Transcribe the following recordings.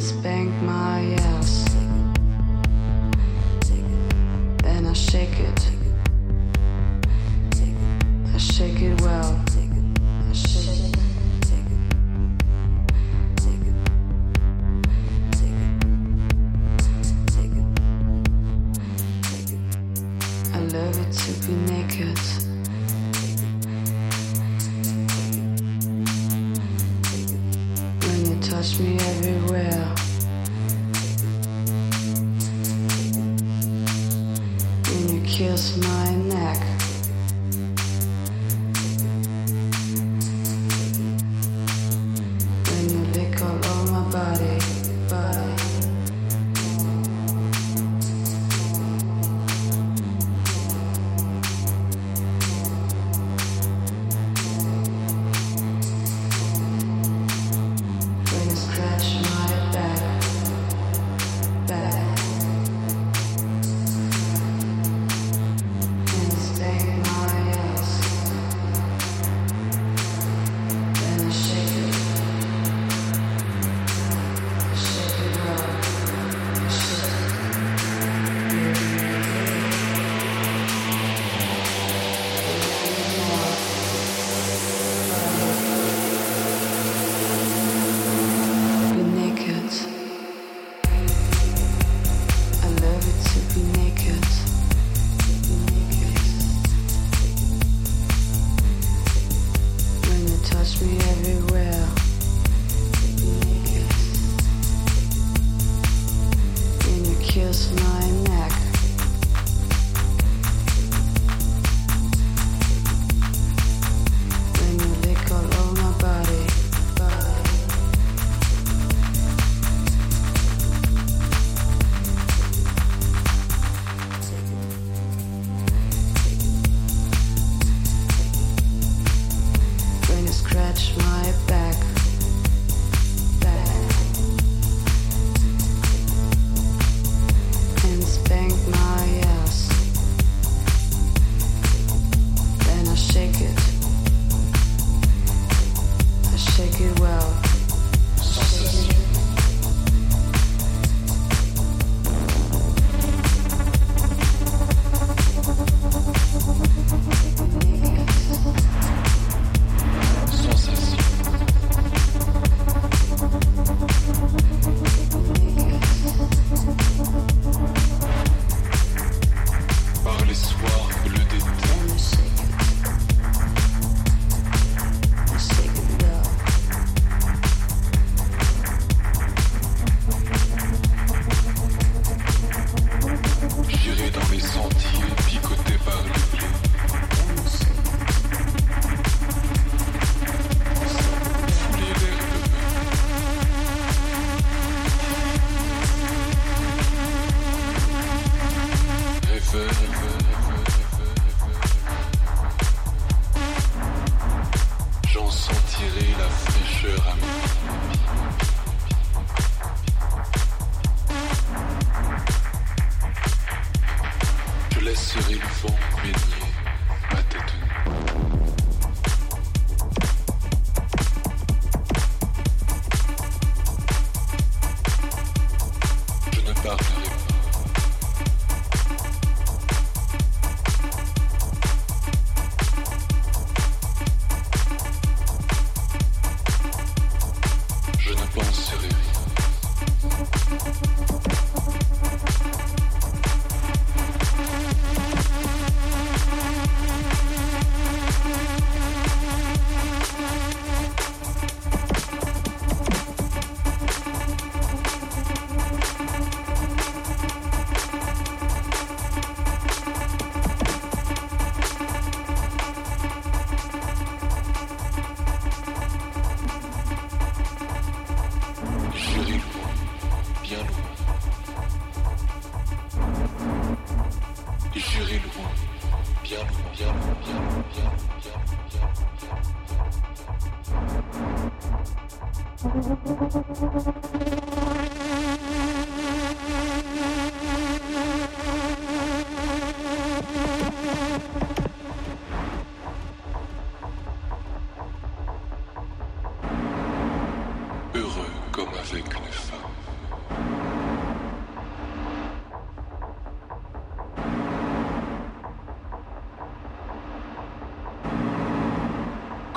Spank. Bank.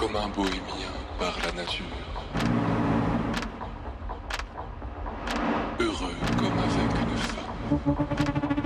comme un bohémien par la nature. Heureux comme avec une femme.